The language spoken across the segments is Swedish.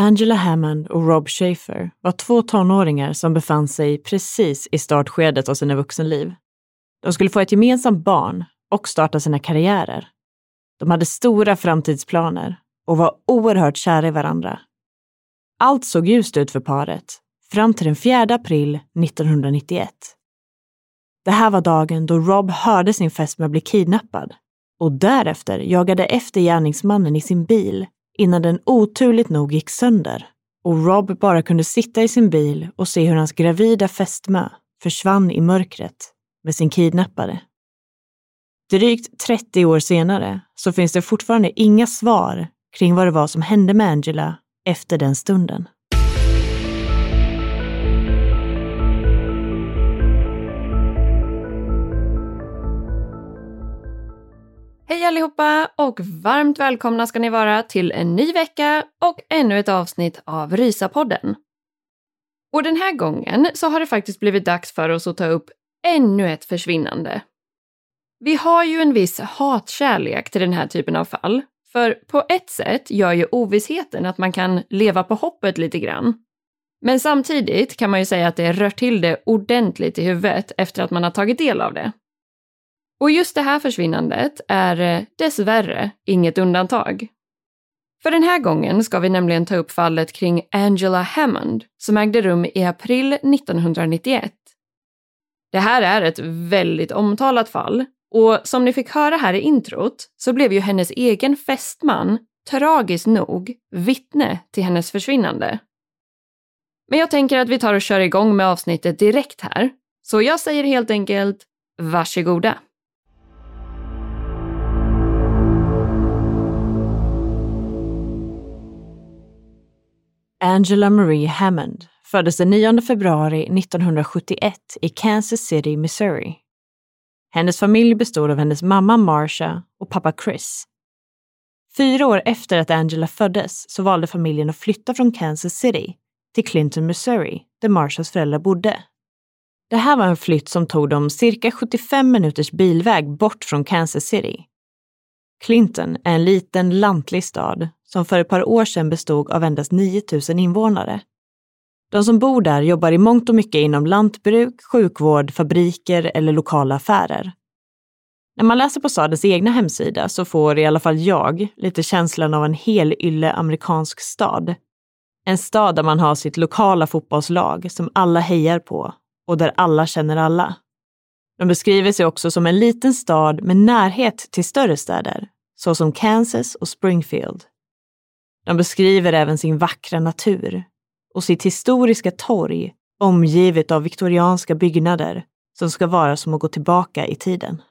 Angela Hammond och Rob Schaefer var två tonåringar som befann sig precis i startskedet av sina vuxenliv. De skulle få ett gemensamt barn och starta sina karriärer. De hade stora framtidsplaner och var oerhört kära i varandra. Allt såg ljust ut för paret, fram till den 4 april 1991. Det här var dagen då Rob hörde sin fästmö bli kidnappad och därefter jagade efter gärningsmannen i sin bil innan den oturligt nog gick sönder och Rob bara kunde sitta i sin bil och se hur hans gravida fästmö försvann i mörkret med sin kidnappare. Drygt 30 år senare så finns det fortfarande inga svar kring vad det var som hände med Angela efter den stunden. Hej allihopa och varmt välkomna ska ni vara till en ny vecka och ännu ett avsnitt av Rysapodden. Och den här gången så har det faktiskt blivit dags för oss att ta upp ännu ett försvinnande. Vi har ju en viss hatkärlek till den här typen av fall, för på ett sätt gör ju ovissheten att man kan leva på hoppet lite grann. Men samtidigt kan man ju säga att det rör till det ordentligt i huvudet efter att man har tagit del av det. Och just det här försvinnandet är eh, dessvärre inget undantag. För den här gången ska vi nämligen ta upp fallet kring Angela Hammond som ägde rum i april 1991. Det här är ett väldigt omtalat fall och som ni fick höra här i introt så blev ju hennes egen fästman tragiskt nog vittne till hennes försvinnande. Men jag tänker att vi tar och kör igång med avsnittet direkt här. Så jag säger helt enkelt varsågoda. Angela Marie Hammond föddes den 9 februari 1971 i Kansas City, Missouri. Hennes familj bestod av hennes mamma Marsha och pappa Chris. Fyra år efter att Angela föddes så valde familjen att flytta från Kansas City till Clinton, Missouri, där Marshas föräldrar bodde. Det här var en flytt som tog dem cirka 75 minuters bilväg bort från Kansas City. Clinton är en liten lantlig stad som för ett par år sedan bestod av endast 9 000 invånare. De som bor där jobbar i mångt och mycket inom lantbruk, sjukvård, fabriker eller lokala affärer. När man läser på stadens egna hemsida så får i alla fall jag lite känslan av en hel ylle amerikansk stad. En stad där man har sitt lokala fotbollslag som alla hejar på och där alla känner alla. De beskriver sig också som en liten stad med närhet till större städer, såsom Kansas och Springfield. De beskriver även sin vackra natur och sitt historiska torg omgivet av viktorianska byggnader som ska vara som att gå tillbaka i tiden.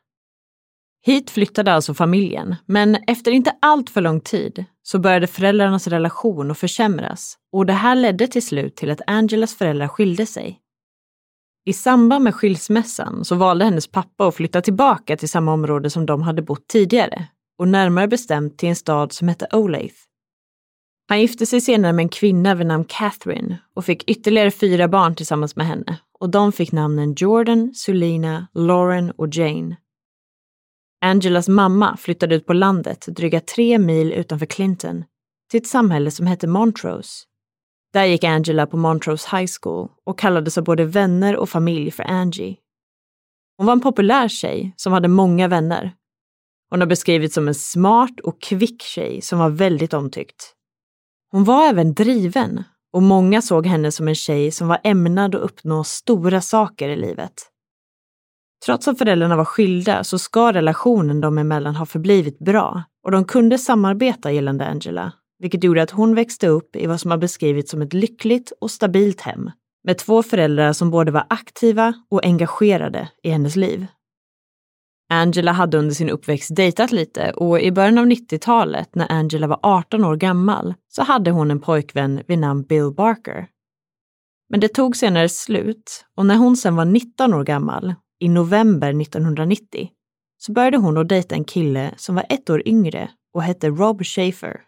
Hit flyttade alltså familjen, men efter inte allt för lång tid så började föräldrarnas relation att försämras och det här ledde till slut till att Angelas föräldrar skilde sig. I samband med skilsmässan så valde hennes pappa att flytta tillbaka till samma område som de hade bott tidigare och närmare bestämt till en stad som hette Olathe. Han gifte sig senare med en kvinna vid namn Catherine och fick ytterligare fyra barn tillsammans med henne och de fick namnen Jordan, Sulina, Lauren och Jane. Angelas mamma flyttade ut på landet dryga tre mil utanför Clinton till ett samhälle som hette Montrose. Där gick Angela på Montrose High School och kallades av både vänner och familj för Angie. Hon var en populär tjej som hade många vänner. Hon har beskrivits som en smart och kvick tjej som var väldigt omtyckt. Hon var även driven och många såg henne som en tjej som var ämnad att uppnå stora saker i livet. Trots att föräldrarna var skilda så ska relationen dem emellan ha förblivit bra och de kunde samarbeta gällande Angela, vilket gjorde att hon växte upp i vad som har beskrivits som ett lyckligt och stabilt hem med två föräldrar som både var aktiva och engagerade i hennes liv. Angela hade under sin uppväxt dejtat lite och i början av 90-talet när Angela var 18 år gammal så hade hon en pojkvän vid namn Bill Barker. Men det tog senare slut och när hon sen var 19 år gammal, i november 1990, så började hon att dejta en kille som var ett år yngre och hette Rob Schaefer.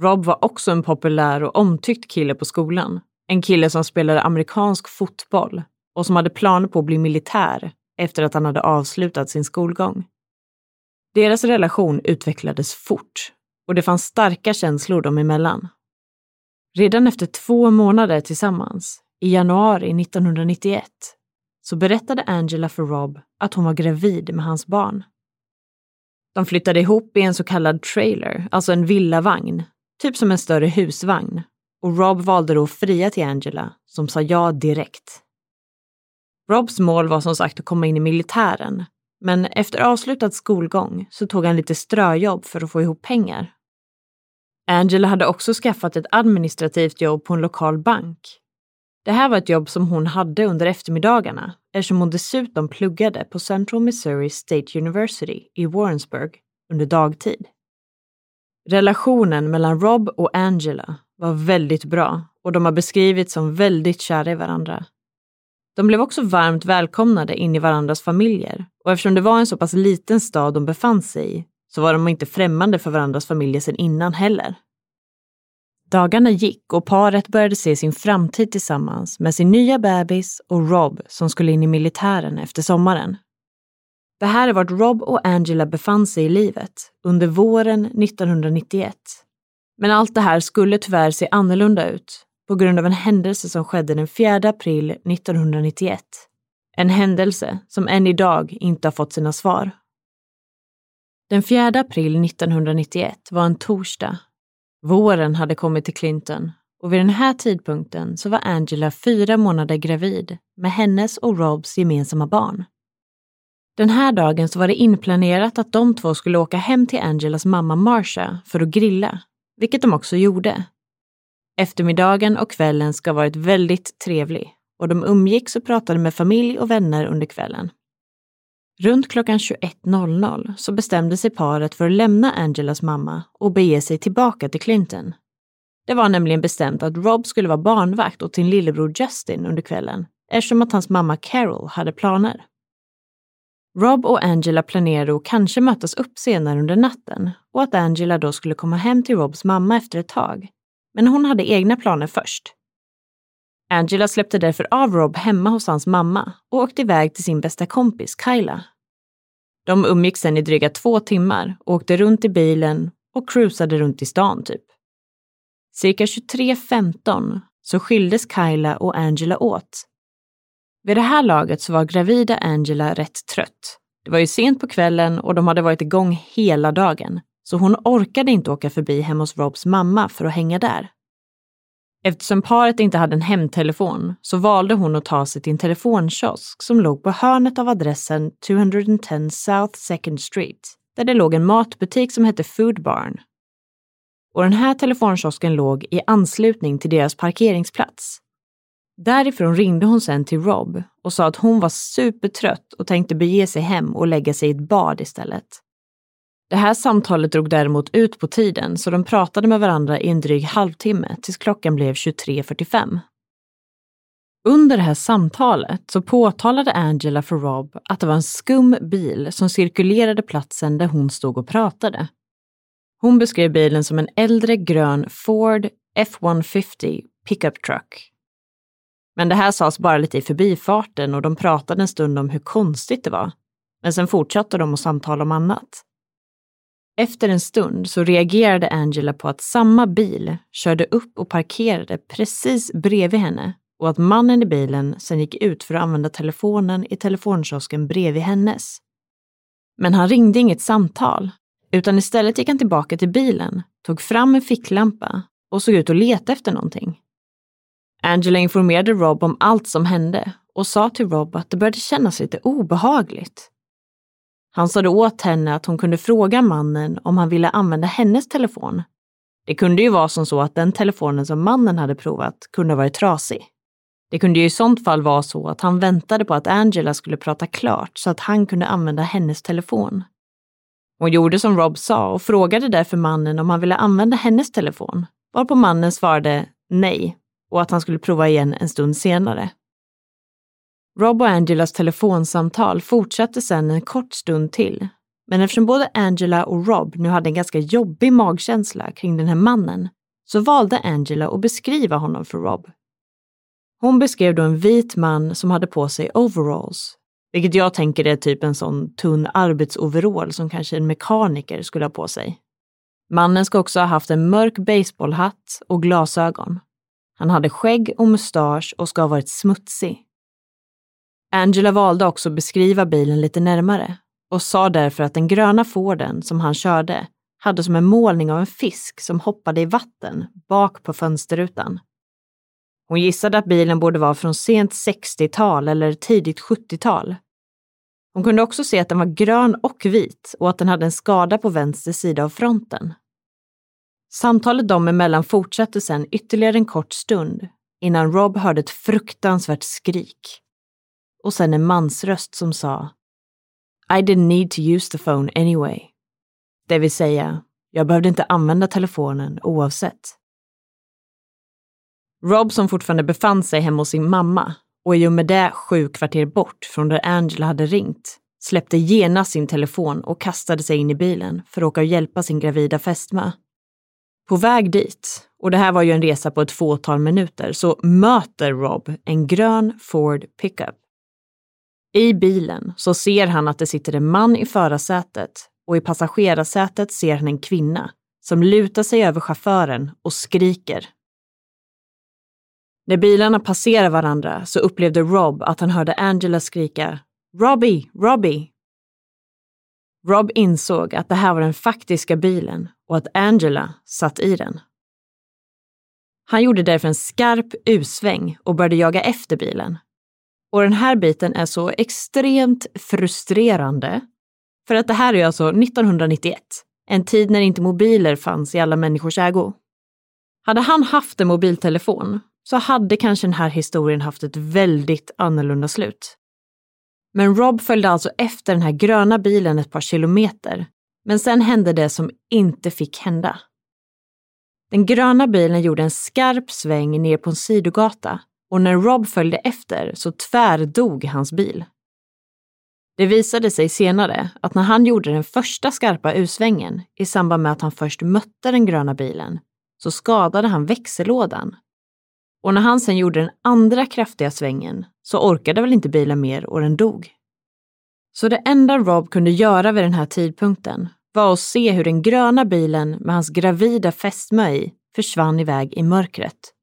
Rob var också en populär och omtyckt kille på skolan. En kille som spelade amerikansk fotboll och som hade planer på att bli militär efter att han hade avslutat sin skolgång. Deras relation utvecklades fort och det fanns starka känslor dem emellan. Redan efter två månader tillsammans, i januari 1991, så berättade Angela för Rob att hon var gravid med hans barn. De flyttade ihop i en så kallad trailer, alltså en villavagn, typ som en större husvagn, och Rob valde då att fria till Angela, som sa ja direkt. Robs mål var som sagt att komma in i militären, men efter avslutad skolgång så tog han lite ströjobb för att få ihop pengar. Angela hade också skaffat ett administrativt jobb på en lokal bank. Det här var ett jobb som hon hade under eftermiddagarna eftersom hon dessutom pluggade på Central Missouri State University i Warrensburg under dagtid. Relationen mellan Rob och Angela var väldigt bra och de har beskrivits som väldigt kära i varandra. De blev också varmt välkomnade in i varandras familjer och eftersom det var en så pass liten stad de befann sig i så var de inte främmande för varandras familjer sedan innan heller. Dagarna gick och paret började se sin framtid tillsammans med sin nya bebis och Rob som skulle in i militären efter sommaren. Det här är vart Rob och Angela befann sig i livet under våren 1991. Men allt det här skulle tyvärr se annorlunda ut på grund av en händelse som skedde den 4 april 1991. En händelse som än idag inte har fått sina svar. Den 4 april 1991 var en torsdag. Våren hade kommit till Clinton och vid den här tidpunkten så var Angela fyra månader gravid med hennes och Robs gemensamma barn. Den här dagen så var det inplanerat att de två skulle åka hem till Angelas mamma Marsha för att grilla, vilket de också gjorde. Eftermiddagen och kvällen ska ha varit väldigt trevlig och de umgicks och pratade med familj och vänner under kvällen. Runt klockan 21.00 så bestämde sig paret för att lämna Angelas mamma och bege sig tillbaka till Clinton. Det var nämligen bestämt att Rob skulle vara barnvakt åt sin lillebror Justin under kvällen eftersom att hans mamma Carol hade planer. Rob och Angela planerade att kanske mötas upp senare under natten och att Angela då skulle komma hem till Robs mamma efter ett tag men hon hade egna planer först. Angela släppte därför av Rob hemma hos hans mamma och åkte iväg till sin bästa kompis Kyla. De umgicks sen i dryga två timmar och åkte runt i bilen och cruisade runt i stan typ. Cirka 23.15 så skildes Kyla och Angela åt. Vid det här laget så var gravida Angela rätt trött. Det var ju sent på kvällen och de hade varit igång hela dagen så hon orkade inte åka förbi hemma hos Robs mamma för att hänga där. Eftersom paret inte hade en hemtelefon så valde hon att ta sig till en telefonkiosk som låg på hörnet av adressen 210 South Second Street, där det låg en matbutik som hette Food Barn. Och den här telefonkiosken låg i anslutning till deras parkeringsplats. Därifrån ringde hon sen till Rob och sa att hon var supertrött och tänkte bege sig hem och lägga sig i ett bad istället. Det här samtalet drog däremot ut på tiden så de pratade med varandra i en dryg halvtimme tills klockan blev 23.45. Under det här samtalet så påtalade Angela för Rob att det var en skum bil som cirkulerade platsen där hon stod och pratade. Hon beskrev bilen som en äldre grön Ford F-150 pickup truck. Men det här sades bara lite i förbifarten och de pratade en stund om hur konstigt det var. Men sen fortsatte de att samtala om annat. Efter en stund så reagerade Angela på att samma bil körde upp och parkerade precis bredvid henne och att mannen i bilen sen gick ut för att använda telefonen i telefonkiosken bredvid hennes. Men han ringde inget samtal, utan istället gick han tillbaka till bilen, tog fram en ficklampa och såg ut att leta efter någonting. Angela informerade Rob om allt som hände och sa till Rob att det började kännas lite obehagligt. Han sade åt henne att hon kunde fråga mannen om han ville använda hennes telefon. Det kunde ju vara som så att den telefonen som mannen hade provat kunde ha varit trasig. Det kunde ju i sånt fall vara så att han väntade på att Angela skulle prata klart så att han kunde använda hennes telefon. Hon gjorde som Rob sa och frågade därför mannen om han ville använda hennes telefon, varpå mannen svarade nej och att han skulle prova igen en stund senare. Rob och Angelas telefonsamtal fortsatte sedan en kort stund till, men eftersom både Angela och Rob nu hade en ganska jobbig magkänsla kring den här mannen så valde Angela att beskriva honom för Rob. Hon beskrev då en vit man som hade på sig overalls, vilket jag tänker är typ en sån tunn arbetsoverall som kanske en mekaniker skulle ha på sig. Mannen ska också ha haft en mörk baseballhatt och glasögon. Han hade skägg och mustasch och ska ha varit smutsig. Angela valde också att beskriva bilen lite närmare och sa därför att den gröna Forden som han körde hade som en målning av en fisk som hoppade i vatten bak på fönsterrutan. Hon gissade att bilen borde vara från sent 60-tal eller tidigt 70-tal. Hon kunde också se att den var grön och vit och att den hade en skada på vänster sida av fronten. Samtalet dem emellan fortsatte sedan ytterligare en kort stund innan Rob hörde ett fruktansvärt skrik. Och sen en mansröst som sa I didn't need to use the phone anyway. Det vill säga, jag behövde inte använda telefonen oavsett. Rob som fortfarande befann sig hemma hos sin mamma och i och med det sju kvarter bort från där Angela hade ringt släppte genast sin telefon och kastade sig in i bilen för att åka och hjälpa sin gravida fästmö. På väg dit, och det här var ju en resa på ett fåtal minuter, så möter Rob en grön Ford pickup. I bilen så ser han att det sitter en man i förarsätet och i passagerarsätet ser han en kvinna som lutar sig över chauffören och skriker. När bilarna passerar varandra så upplevde Rob att han hörde Angela skrika Robbie, Robbie. Rob insåg att det här var den faktiska bilen och att Angela satt i den. Han gjorde därför en skarp U-sväng och började jaga efter bilen. Och den här biten är så extremt frustrerande. För att det här är alltså 1991, en tid när inte mobiler fanns i alla människors ägo. Hade han haft en mobiltelefon så hade kanske den här historien haft ett väldigt annorlunda slut. Men Rob följde alltså efter den här gröna bilen ett par kilometer. Men sen hände det som inte fick hända. Den gröna bilen gjorde en skarp sväng ner på en sidogata och när Rob följde efter så tvärdog hans bil. Det visade sig senare att när han gjorde den första skarpa U-svängen i samband med att han först mötte den gröna bilen så skadade han växellådan. Och när han sen gjorde den andra kraftiga svängen så orkade väl inte bilen mer och den dog. Så det enda Rob kunde göra vid den här tidpunkten var att se hur den gröna bilen med hans gravida fästmö i försvann iväg i mörkret.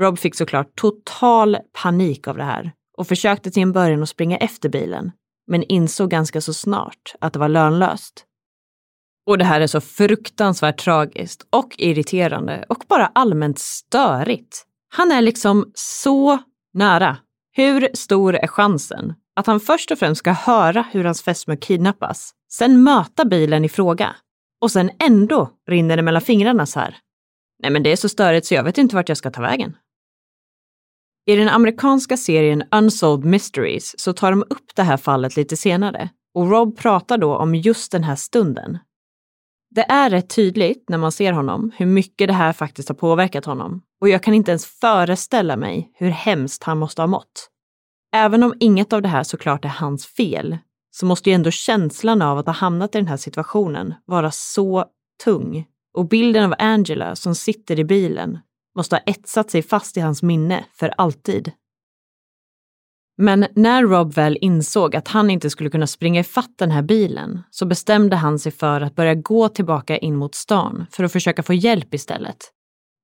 Rob fick såklart total panik av det här och försökte till en början att springa efter bilen, men insåg ganska så snart att det var lönlöst. Och det här är så fruktansvärt tragiskt och irriterande och bara allmänt störigt. Han är liksom så nära. Hur stor är chansen att han först och främst ska höra hur hans fästmö kidnappas, sen möta bilen i fråga och sen ändå rinner det mellan fingrarna så här? Nej men det är så störigt så jag vet inte vart jag ska ta vägen. I den amerikanska serien Unsolved Mysteries så tar de upp det här fallet lite senare och Rob pratar då om just den här stunden. Det är rätt tydligt när man ser honom hur mycket det här faktiskt har påverkat honom och jag kan inte ens föreställa mig hur hemskt han måste ha mått. Även om inget av det här såklart är hans fel så måste ju ändå känslan av att ha hamnat i den här situationen vara så tung. Och bilden av Angela som sitter i bilen måste ha etsat sig fast i hans minne för alltid. Men när Rob väl insåg att han inte skulle kunna springa ifatt den här bilen så bestämde han sig för att börja gå tillbaka in mot stan för att försöka få hjälp istället.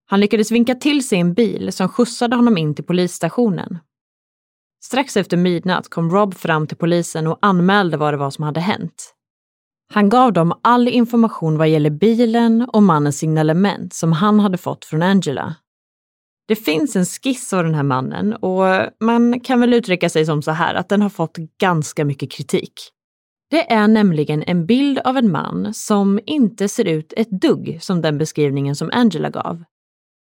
Han lyckades vinka till sig en bil som skjutsade honom in till polisstationen. Strax efter midnatt kom Rob fram till polisen och anmälde vad det var som hade hänt. Han gav dem all information vad gäller bilen och mannens signalement som han hade fått från Angela. Det finns en skiss av den här mannen och man kan väl uttrycka sig som så här att den har fått ganska mycket kritik. Det är nämligen en bild av en man som inte ser ut ett dugg som den beskrivningen som Angela gav.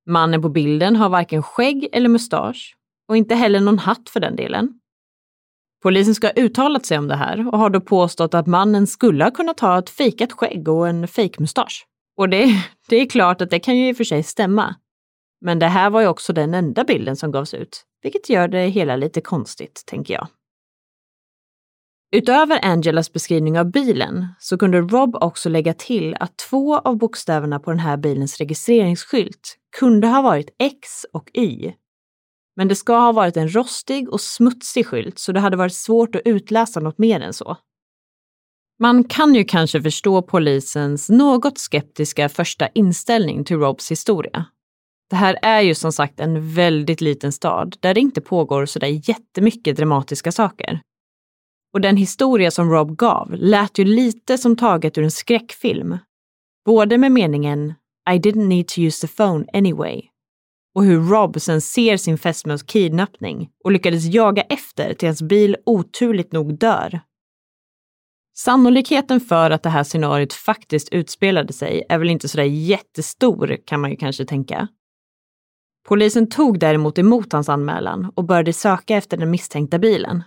Mannen på bilden har varken skägg eller mustasch och inte heller någon hatt för den delen. Polisen ska ha uttalat sig om det här och har då påstått att mannen skulle ha kunnat ha ett fejkat skägg och en fejkmustasch. Och det, det är klart att det kan ju i och för sig stämma. Men det här var ju också den enda bilden som gavs ut, vilket gör det hela lite konstigt, tänker jag. Utöver Angelas beskrivning av bilen så kunde Rob också lägga till att två av bokstäverna på den här bilens registreringsskylt kunde ha varit X och Y. Men det ska ha varit en rostig och smutsig skylt så det hade varit svårt att utläsa något mer än så. Man kan ju kanske förstå polisens något skeptiska första inställning till Robs historia. Det här är ju som sagt en väldigt liten stad där det inte pågår sådär jättemycket dramatiska saker. Och den historia som Rob gav lät ju lite som taget ur en skräckfilm. Både med meningen I didn't need to use the phone anyway och hur Rob sen ser sin fästmös kidnappning och lyckades jaga efter till hans bil oturligt nog dör. Sannolikheten för att det här scenariot faktiskt utspelade sig är väl inte sådär jättestor kan man ju kanske tänka. Polisen tog däremot emot hans anmälan och började söka efter den misstänkta bilen.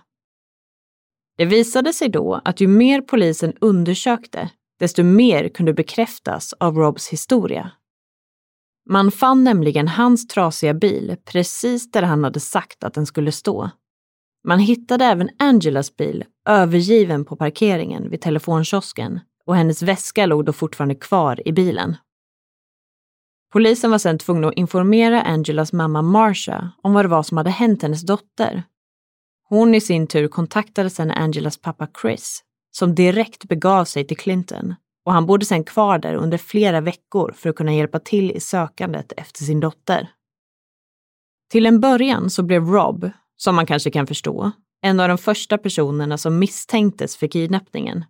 Det visade sig då att ju mer polisen undersökte, desto mer kunde bekräftas av Robs historia. Man fann nämligen hans trasiga bil precis där han hade sagt att den skulle stå. Man hittade även Angelas bil övergiven på parkeringen vid telefonkiosken och hennes väska låg då fortfarande kvar i bilen. Polisen var sedan tvungna att informera Angelas mamma Marsha om vad det var som hade hänt hennes dotter. Hon i sin tur kontaktade sedan Angelas pappa Chris, som direkt begav sig till Clinton och han bodde sedan kvar där under flera veckor för att kunna hjälpa till i sökandet efter sin dotter. Till en början så blev Rob, som man kanske kan förstå, en av de första personerna som misstänktes för kidnappningen.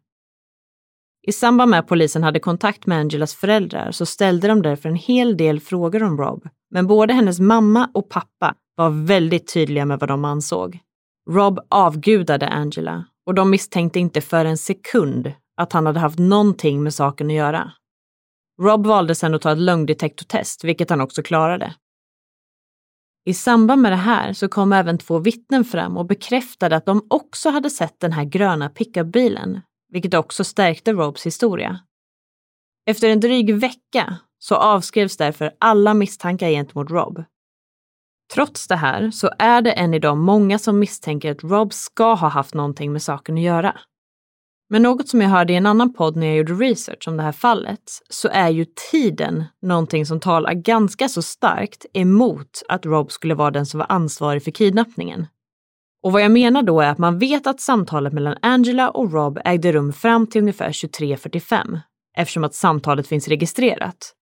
I samband med att polisen hade kontakt med Angelas föräldrar så ställde de därför en hel del frågor om Rob, men både hennes mamma och pappa var väldigt tydliga med vad de ansåg. Rob avgudade Angela och de misstänkte inte för en sekund att han hade haft någonting med saken att göra. Rob valde sedan att ta ett lögndetektortest, vilket han också klarade. I samband med det här så kom även två vittnen fram och bekräftade att de också hade sett den här gröna pickupbilen, vilket också stärkte Robs historia. Efter en dryg vecka så avskrevs därför alla misstankar gentemot Rob. Trots det här så är det än idag många som misstänker att Rob ska ha haft någonting med saken att göra. Men något som jag hörde i en annan podd när jag gjorde research om det här fallet, så är ju tiden någonting som talar ganska så starkt emot att Rob skulle vara den som var ansvarig för kidnappningen. Och vad jag menar då är att man vet att samtalet mellan Angela och Rob ägde rum fram till ungefär 23.45, eftersom att samtalet finns registrerat.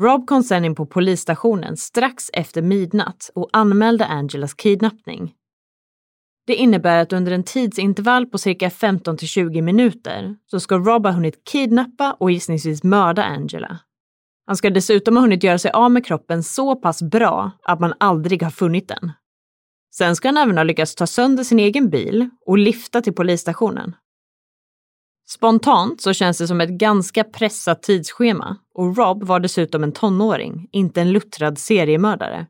Rob kom sen in på polisstationen strax efter midnatt och anmälde Angelas kidnappning det innebär att under en tidsintervall på cirka 15 till 20 minuter så ska Rob ha hunnit kidnappa och gissningsvis mörda Angela. Han ska dessutom ha hunnit göra sig av med kroppen så pass bra att man aldrig har funnit den. Sen ska han även ha lyckats ta sönder sin egen bil och lifta till polisstationen. Spontant så känns det som ett ganska pressat tidsschema och Rob var dessutom en tonåring, inte en luttrad seriemördare.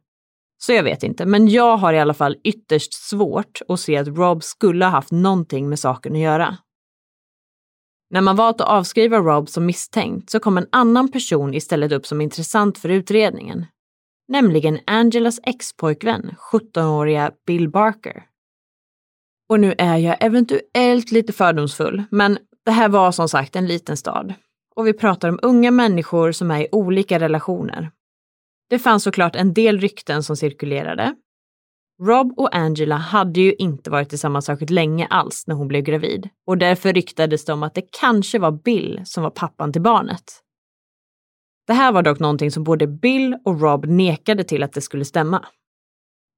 Så jag vet inte, men jag har i alla fall ytterst svårt att se att Rob skulle ha haft någonting med saken att göra. När man valt att avskriva Rob som misstänkt så kom en annan person istället upp som intressant för utredningen. Nämligen Angelas ex-pojkvän, 17-åriga Bill Barker. Och nu är jag eventuellt lite fördomsfull, men det här var som sagt en liten stad. Och vi pratar om unga människor som är i olika relationer. Det fanns såklart en del rykten som cirkulerade. Rob och Angela hade ju inte varit tillsammans särskilt länge alls när hon blev gravid och därför ryktades det om att det kanske var Bill som var pappan till barnet. Det här var dock någonting som både Bill och Rob nekade till att det skulle stämma.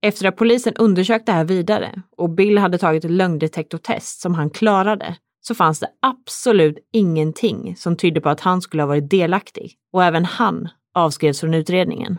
Efter att polisen undersökt det här vidare och Bill hade tagit ett lögndetektortest som han klarade så fanns det absolut ingenting som tydde på att han skulle ha varit delaktig och även han avskrevs från utredningen.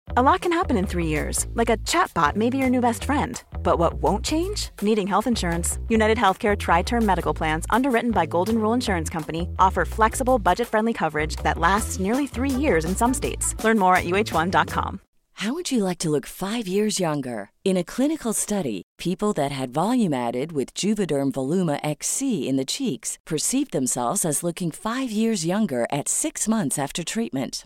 A lot can happen in three years, like a chatbot may be your new best friend. But what won't change? Needing health insurance. United Healthcare Tri Term Medical Plans, underwritten by Golden Rule Insurance Company, offer flexible, budget friendly coverage that lasts nearly three years in some states. Learn more at uh1.com. How would you like to look five years younger? In a clinical study, people that had volume added with Juvederm Voluma XC in the cheeks perceived themselves as looking five years younger at six months after treatment.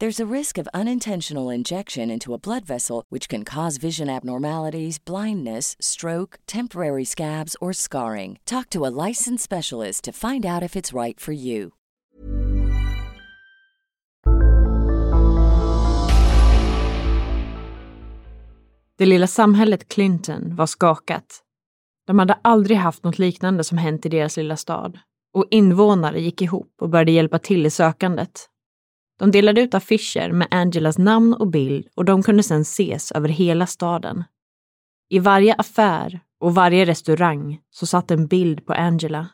There's a risk of unintentional injection into a blood vessel, which can cause vision abnormalities, blindness, stroke, temporary scabs, or scarring. Talk to a licensed specialist to find out if it's right for you. Det lilla samhället Clinton var skakat. De hade aldrig haft något liknande som hänt i deras lilla stad. Och invånare gick ihop och började hjälpa till i sökandet. De delade ut affischer med Angelas namn och bild och de kunde sedan ses över hela staden. I varje affär och varje restaurang så satt en bild på Angela.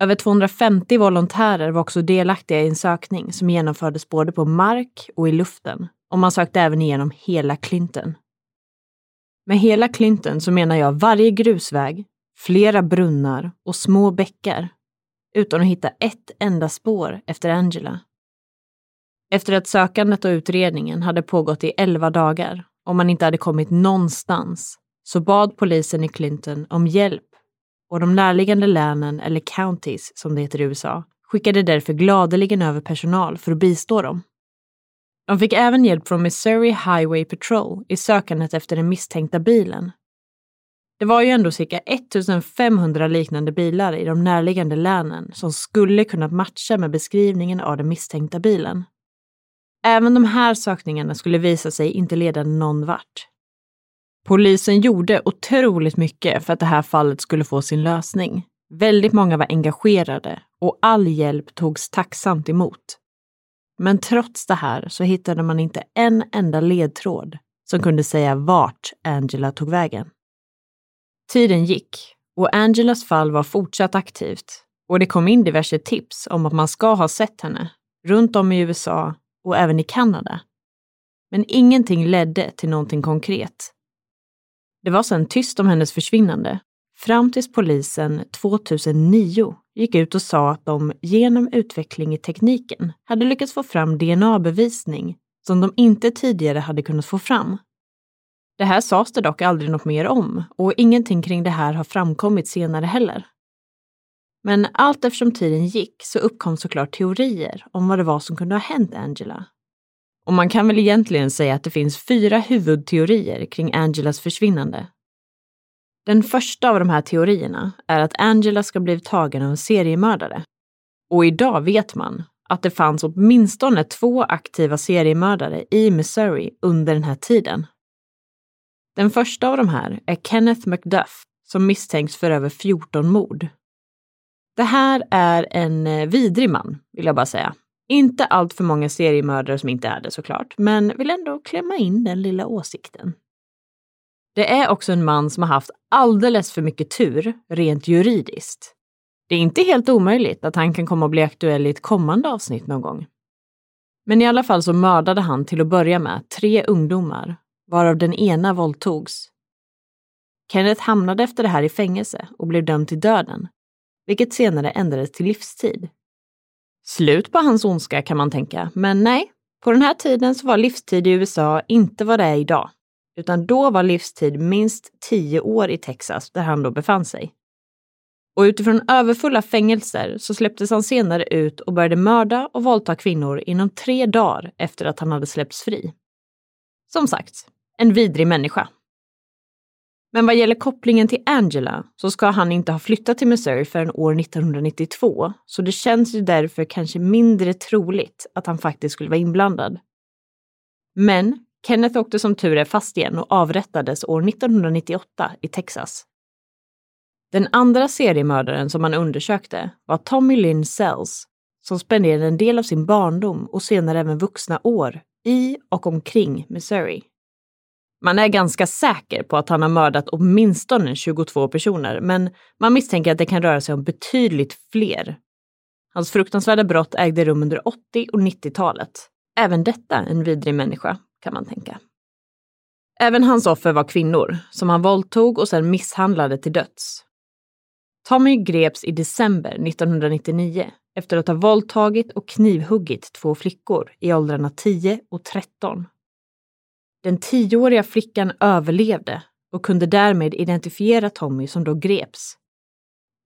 Över 250 volontärer var också delaktiga i en sökning som genomfördes både på mark och i luften och man sökte även igenom hela Clinton. Med hela Clinton så menar jag varje grusväg, flera brunnar och små bäckar utan att hitta ett enda spår efter Angela. Efter att sökandet och utredningen hade pågått i elva dagar och man inte hade kommit någonstans så bad polisen i Clinton om hjälp och de närliggande länen, eller counties som det heter i USA, skickade därför gladeligen över personal för att bistå dem. De fick även hjälp från Missouri Highway Patrol i sökandet efter den misstänkta bilen. Det var ju ändå cirka 1500 liknande bilar i de närliggande länen som skulle kunna matcha med beskrivningen av den misstänkta bilen. Även de här sökningarna skulle visa sig inte leda någon vart. Polisen gjorde otroligt mycket för att det här fallet skulle få sin lösning. Väldigt många var engagerade och all hjälp togs tacksamt emot. Men trots det här så hittade man inte en enda ledtråd som kunde säga vart Angela tog vägen. Tiden gick och Angelas fall var fortsatt aktivt och det kom in diverse tips om att man ska ha sett henne runt om i USA och även i Kanada. Men ingenting ledde till någonting konkret. Det var sedan tyst om hennes försvinnande, Fram tills polisen 2009 gick ut och sa att de genom utveckling i tekniken hade lyckats få fram DNA-bevisning som de inte tidigare hade kunnat få fram. Det här sades det dock aldrig något mer om och ingenting kring det här har framkommit senare heller. Men allt eftersom tiden gick så uppkom såklart teorier om vad det var som kunde ha hänt Angela. Och man kan väl egentligen säga att det finns fyra huvudteorier kring Angelas försvinnande. Den första av de här teorierna är att Angela ska blivit tagen av en seriemördare. Och idag vet man att det fanns åtminstone två aktiva seriemördare i Missouri under den här tiden. Den första av de här är Kenneth McDuff som misstänks för över 14 mord. Det här är en eh, vidrig man, vill jag bara säga. Inte allt för många seriemördare som inte är det såklart, men vill ändå klämma in den lilla åsikten. Det är också en man som har haft alldeles för mycket tur rent juridiskt. Det är inte helt omöjligt att han kan komma att bli aktuell i ett kommande avsnitt någon gång. Men i alla fall så mördade han till att börja med tre ungdomar, varav den ena våldtogs. Kenneth hamnade efter det här i fängelse och blev dömd till döden, vilket senare ändrades till livstid. Slut på hans ondska kan man tänka, men nej, på den här tiden så var livstid i USA inte vad det är idag, utan då var livstid minst tio år i Texas där han då befann sig. Och utifrån överfulla fängelser så släpptes han senare ut och började mörda och våldta kvinnor inom tre dagar efter att han hade släppts fri. Som sagt, en vidrig människa. Men vad gäller kopplingen till Angela så ska han inte ha flyttat till Missouri förrän år 1992, så det känns ju därför kanske mindre troligt att han faktiskt skulle vara inblandad. Men Kenneth åkte som tur är fast igen och avrättades år 1998 i Texas. Den andra seriemördaren som man undersökte var Tommy Lynn Sells, som spenderade en del av sin barndom och senare även vuxna år i och omkring Missouri. Man är ganska säker på att han har mördat åtminstone 22 personer, men man misstänker att det kan röra sig om betydligt fler. Hans fruktansvärda brott ägde rum under 80 och 90-talet. Även detta en vidrig människa, kan man tänka. Även hans offer var kvinnor, som han våldtog och sedan misshandlade till döds. Tommy greps i december 1999 efter att ha våldtagit och knivhuggit två flickor i åldrarna 10 och 13. Den tioåriga flickan överlevde och kunde därmed identifiera Tommy som då greps.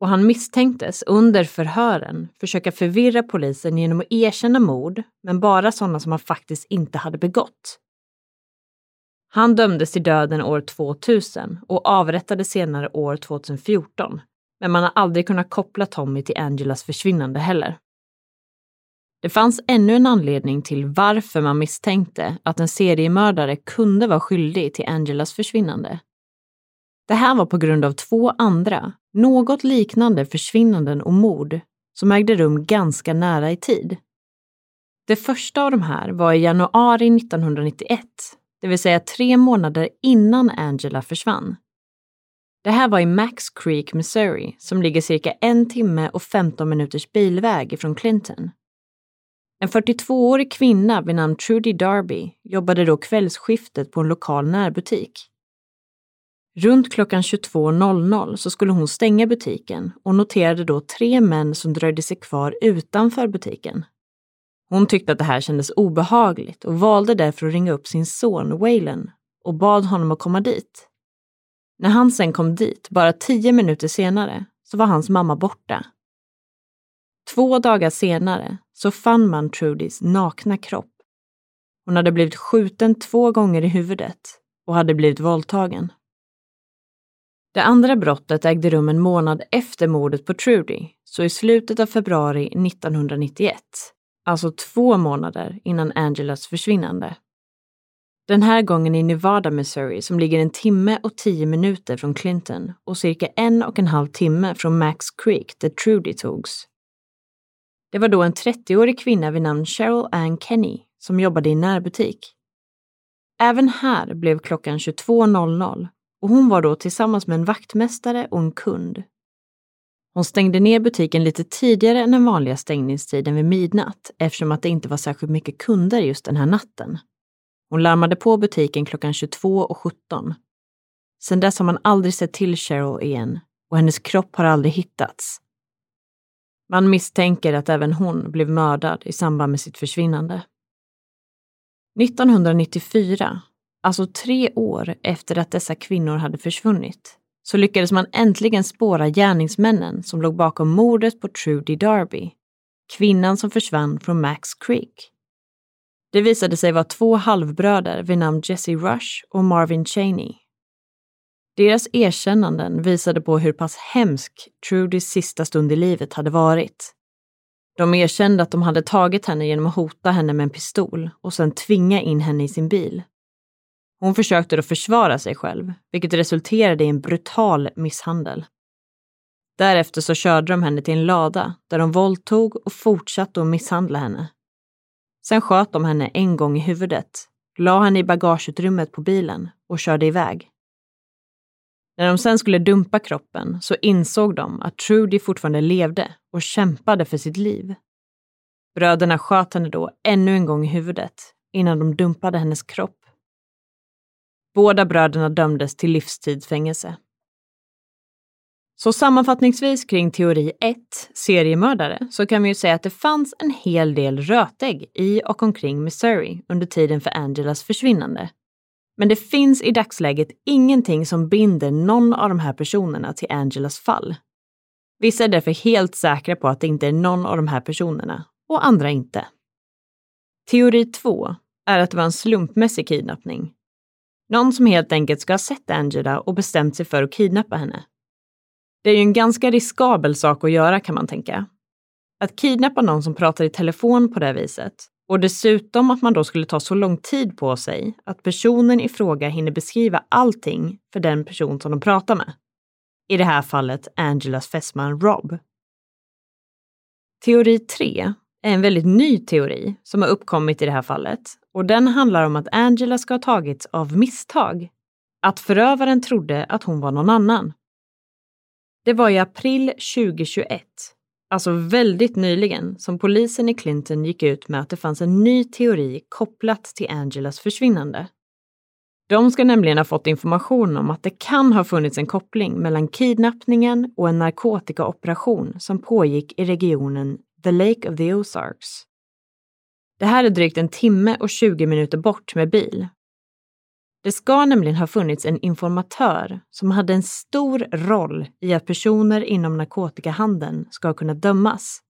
Och han misstänktes under förhören försöka förvirra polisen genom att erkänna mord, men bara sådana som han faktiskt inte hade begått. Han dömdes till döden år 2000 och avrättades senare år 2014 men man har aldrig kunnat koppla Tommy till Angelas försvinnande heller. Det fanns ännu en anledning till varför man misstänkte att en seriemördare kunde vara skyldig till Angelas försvinnande. Det här var på grund av två andra, något liknande försvinnanden och mord som ägde rum ganska nära i tid. Det första av de här var i januari 1991, det vill säga tre månader innan Angela försvann. Det här var i Max Creek, Missouri, som ligger cirka en timme och 15 minuters bilväg ifrån Clinton. En 42-årig kvinna vid namn Trudy Darby jobbade då kvällsskiftet på en lokal närbutik. Runt klockan 22.00 så skulle hon stänga butiken och noterade då tre män som dröjde sig kvar utanför butiken. Hon tyckte att det här kändes obehagligt och valde därför att ringa upp sin son Waylon och bad honom att komma dit. När han sen kom dit, bara tio minuter senare, så var hans mamma borta. Två dagar senare så fann man Trudys nakna kropp. Hon hade blivit skjuten två gånger i huvudet och hade blivit våldtagen. Det andra brottet ägde rum en månad efter mordet på Trudy, så i slutet av februari 1991, alltså två månader innan Angelas försvinnande. Den här gången i Nevada, Missouri, som ligger en timme och tio minuter från Clinton och cirka en och en halv timme från Max Creek där Trudy togs. Det var då en 30-årig kvinna vid namn Cheryl Ann Kenny som jobbade i närbutik. Även här blev klockan 22.00 och hon var då tillsammans med en vaktmästare och en kund. Hon stängde ner butiken lite tidigare än den vanliga stängningstiden vid midnatt eftersom att det inte var särskilt mycket kunder just den här natten. Hon larmade på butiken klockan 22.17. Sedan dess har man aldrig sett till Cheryl igen och hennes kropp har aldrig hittats. Man misstänker att även hon blev mördad i samband med sitt försvinnande. 1994, alltså tre år efter att dessa kvinnor hade försvunnit, så lyckades man äntligen spåra gärningsmännen som låg bakom mordet på Trudy Darby, kvinnan som försvann från Max Creek. Det visade sig vara två halvbröder vid namn Jesse Rush och Marvin Cheney. Deras erkännanden visade på hur pass hemsk Trudys sista stund i livet hade varit. De erkände att de hade tagit henne genom att hota henne med en pistol och sedan tvinga in henne i sin bil. Hon försökte då försvara sig själv, vilket resulterade i en brutal misshandel. Därefter så körde de henne till en lada där de våldtog och fortsatte att misshandla henne. Sen sköt de henne en gång i huvudet, la henne i bagageutrymmet på bilen och körde iväg. När de sen skulle dumpa kroppen så insåg de att Trudy fortfarande levde och kämpade för sitt liv. Bröderna sköt henne då ännu en gång i huvudet innan de dumpade hennes kropp. Båda bröderna dömdes till livstidsfängelse. Så sammanfattningsvis kring teori 1, seriemördare, så kan vi ju säga att det fanns en hel del rötägg i och omkring Missouri under tiden för Angelas försvinnande. Men det finns i dagsläget ingenting som binder någon av de här personerna till Angelas fall. Vissa är därför helt säkra på att det inte är någon av de här personerna och andra inte. Teori 2 är att det var en slumpmässig kidnappning. Någon som helt enkelt ska ha sett Angela och bestämt sig för att kidnappa henne. Det är ju en ganska riskabel sak att göra kan man tänka. Att kidnappa någon som pratar i telefon på det viset och dessutom att man då skulle ta så lång tid på sig att personen i fråga hinner beskriva allting för den person som de pratar med. I det här fallet Angelas fästman Rob. Teori 3 är en väldigt ny teori som har uppkommit i det här fallet och den handlar om att Angela ska ha tagits av misstag. Att förövaren trodde att hon var någon annan. Det var i april 2021 alltså väldigt nyligen, som polisen i Clinton gick ut med att det fanns en ny teori kopplat till Angelas försvinnande. De ska nämligen ha fått information om att det kan ha funnits en koppling mellan kidnappningen och en narkotikaoperation som pågick i regionen The Lake of the Ozarks. Det här är drygt en timme och 20 minuter bort med bil det ska nämligen ha funnits en informatör som hade en stor roll i att personer inom narkotikahandeln ska kunna dömas.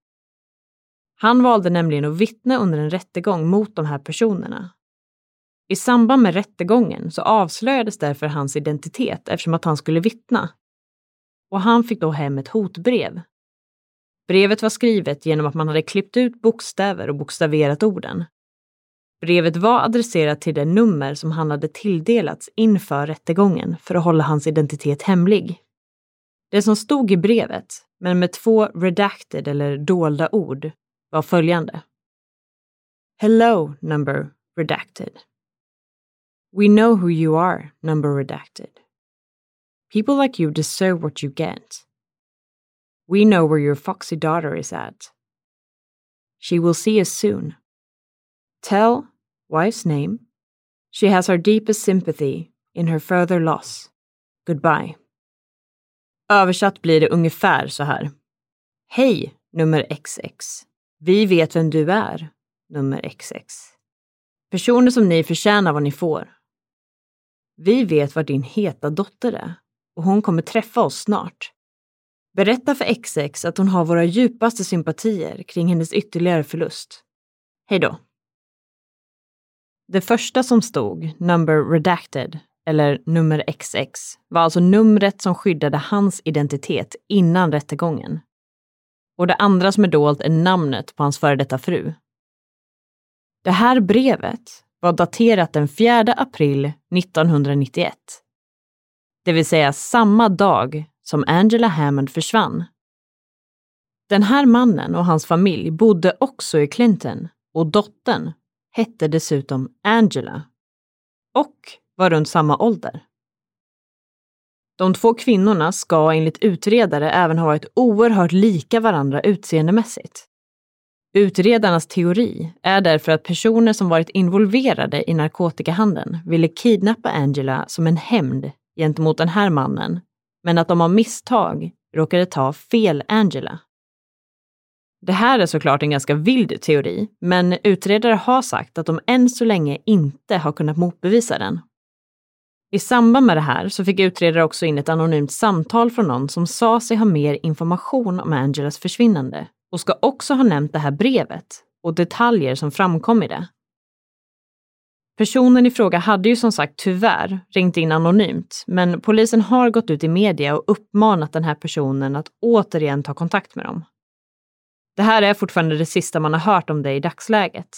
Han valde nämligen att vittna under en rättegång mot de här personerna. I samband med rättegången så avslöjades därför hans identitet eftersom att han skulle vittna. Och han fick då hem ett hotbrev. Brevet var skrivet genom att man hade klippt ut bokstäver och bokstaverat orden. Brevet var adresserat till det nummer som han hade tilldelats inför rättegången för att hålla hans identitet hemlig. Det som stod i brevet, men med två redacted eller dolda ord, var följande. Hello, number redacted. We know who you are, number redacted. People like you deserve what you get. We know where your foxy daughter is at. She will see us soon. Tell wife's name. She has our deepest sympathy in her further loss. Goodbye. Översatt blir det ungefär så här. Hej, nummer XX. Vi vet vem du är, nummer XX. Personer som ni förtjänar vad ni får. Vi vet var din heta dotter är och hon kommer träffa oss snart. Berätta för XX att hon har våra djupaste sympatier kring hennes ytterligare förlust. Hej då. Det första som stod, number redacted, eller nummer XX, var alltså numret som skyddade hans identitet innan rättegången. Och det andra som är dolt är namnet på hans före detta fru. Det här brevet var daterat den 4 april 1991. Det vill säga samma dag som Angela Hammond försvann. Den här mannen och hans familj bodde också i Clinton och dottern hette dessutom Angela och var runt samma ålder. De två kvinnorna ska enligt utredare även ha varit oerhört lika varandra utseendemässigt. Utredarnas teori är därför att personer som varit involverade i narkotikahandeln ville kidnappa Angela som en hämnd gentemot den här mannen men att de av misstag råkade ta fel Angela. Det här är såklart en ganska vild teori, men utredare har sagt att de än så länge inte har kunnat motbevisa den. I samband med det här så fick utredare också in ett anonymt samtal från någon som sa sig ha mer information om Angelas försvinnande och ska också ha nämnt det här brevet och detaljer som framkom i det. Personen i fråga hade ju som sagt tyvärr ringt in anonymt, men polisen har gått ut i media och uppmanat den här personen att återigen ta kontakt med dem. Det här är fortfarande det sista man har hört om det i dagsläget.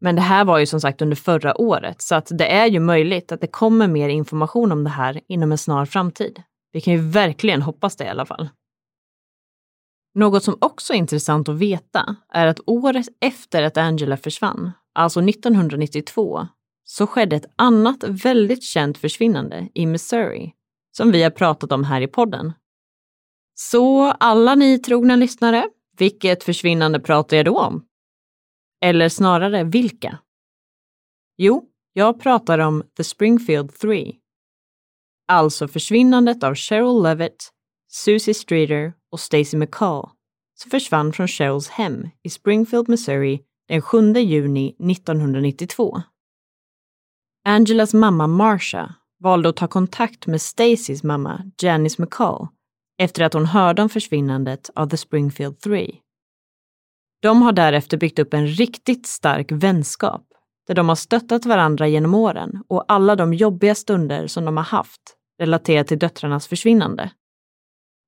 Men det här var ju som sagt under förra året, så att det är ju möjligt att det kommer mer information om det här inom en snar framtid. Vi kan ju verkligen hoppas det i alla fall. Något som också är intressant att veta är att året efter att Angela försvann, alltså 1992, så skedde ett annat väldigt känt försvinnande i Missouri, som vi har pratat om här i podden. Så alla ni trogna lyssnare, vilket försvinnande pratar jag då om? Eller snarare vilka? Jo, jag pratar om The Springfield Three. Alltså försvinnandet av Cheryl Levitt, Susie Streeter och Stacy McCall som försvann från Cheryls hem i Springfield, Missouri den 7 juni 1992. Angelas mamma Marsha valde att ta kontakt med Stacys mamma Janice McCall efter att hon hörde om försvinnandet av The Springfield Three. De har därefter byggt upp en riktigt stark vänskap där de har stöttat varandra genom åren och alla de jobbiga stunder som de har haft relaterat till döttrarnas försvinnande.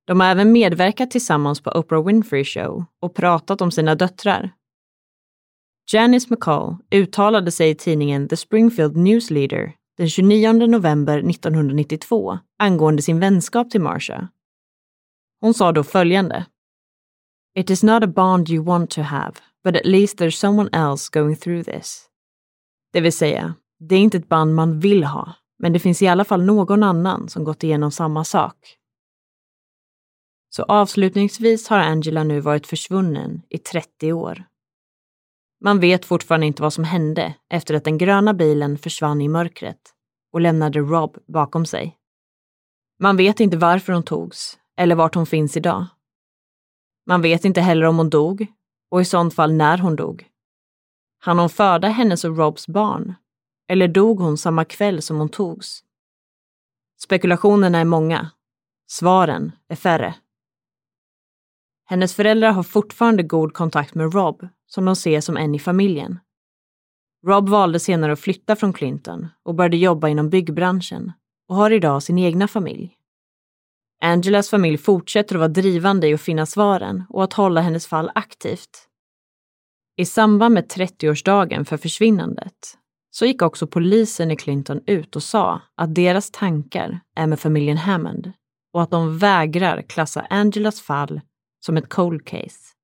De har även medverkat tillsammans på Oprah Winfrey Show och pratat om sina döttrar. Janice McCall uttalade sig i tidningen The Springfield News Leader den 29 november 1992 angående sin vänskap till Marsha. Hon sa då följande. It is not a bond you want to have, but at least there's someone else going through this. Det vill säga, det är inte ett band man vill ha, men det finns i alla fall någon annan som gått igenom samma sak. Så avslutningsvis har Angela nu varit försvunnen i 30 år. Man vet fortfarande inte vad som hände efter att den gröna bilen försvann i mörkret och lämnade Rob bakom sig. Man vet inte varför hon togs eller vart hon finns idag. Man vet inte heller om hon dog och i sånt fall när hon dog. Han hon föda hennes och Robs barn? Eller dog hon samma kväll som hon togs? Spekulationerna är många. Svaren är färre. Hennes föräldrar har fortfarande god kontakt med Rob, som de ser som en i familjen. Rob valde senare att flytta från Clinton och började jobba inom byggbranschen och har idag sin egna familj. Angelas familj fortsätter att vara drivande i att finna svaren och att hålla hennes fall aktivt. I samband med 30-årsdagen för försvinnandet så gick också polisen i Clinton ut och sa att deras tankar är med familjen Hammond och att de vägrar klassa Angelas fall som ett cold case.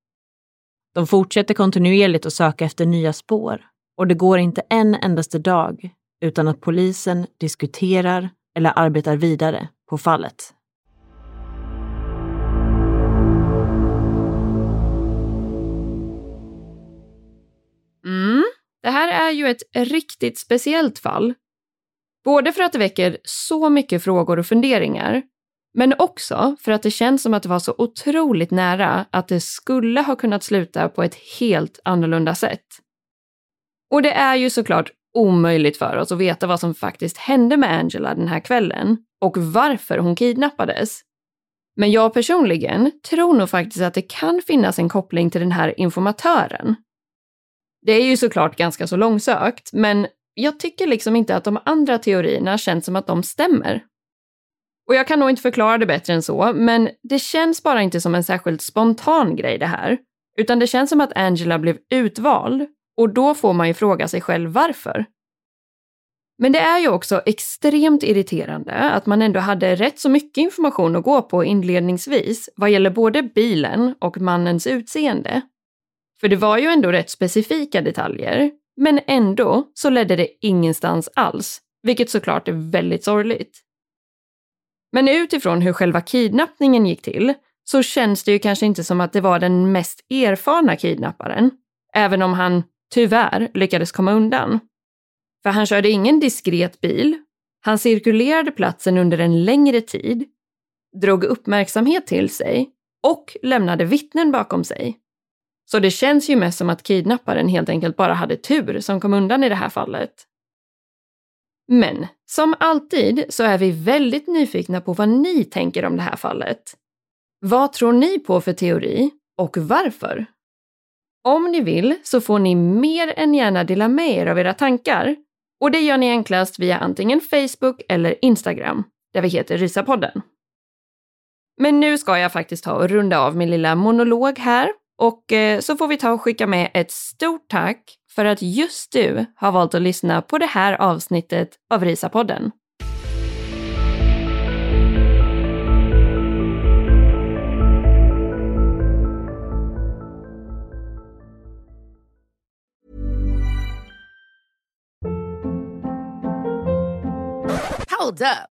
De fortsätter kontinuerligt att söka efter nya spår och det går inte en endaste dag utan att polisen diskuterar eller arbetar vidare på fallet. Mm, det här är ju ett riktigt speciellt fall. Både för att det väcker så mycket frågor och funderingar, men också för att det känns som att det var så otroligt nära att det skulle ha kunnat sluta på ett helt annorlunda sätt. Och det är ju såklart omöjligt för oss att veta vad som faktiskt hände med Angela den här kvällen och varför hon kidnappades. Men jag personligen tror nog faktiskt att det kan finnas en koppling till den här informatören. Det är ju såklart ganska så långsökt, men jag tycker liksom inte att de andra teorierna känns som att de stämmer. Och jag kan nog inte förklara det bättre än så, men det känns bara inte som en särskilt spontan grej det här. Utan det känns som att Angela blev utvald och då får man ju fråga sig själv varför. Men det är ju också extremt irriterande att man ändå hade rätt så mycket information att gå på inledningsvis vad gäller både bilen och mannens utseende. För det var ju ändå rätt specifika detaljer, men ändå så ledde det ingenstans alls, vilket såklart är väldigt sorgligt. Men utifrån hur själva kidnappningen gick till så känns det ju kanske inte som att det var den mest erfarna kidnapparen, även om han tyvärr lyckades komma undan. För han körde ingen diskret bil, han cirkulerade platsen under en längre tid drog uppmärksamhet till sig och lämnade vittnen bakom sig. Så det känns ju mest som att kidnapparen helt enkelt bara hade tur som kom undan i det här fallet. Men som alltid så är vi väldigt nyfikna på vad ni tänker om det här fallet. Vad tror ni på för teori och varför? Om ni vill så får ni mer än gärna dela med er av era tankar. Och det gör ni enklast via antingen Facebook eller Instagram, där vi heter Rysapodden. Men nu ska jag faktiskt ta och runda av min lilla monolog här och eh, så får vi ta och skicka med ett stort tack för att just du har valt att lyssna på det här avsnittet av Risapodden. Hold up.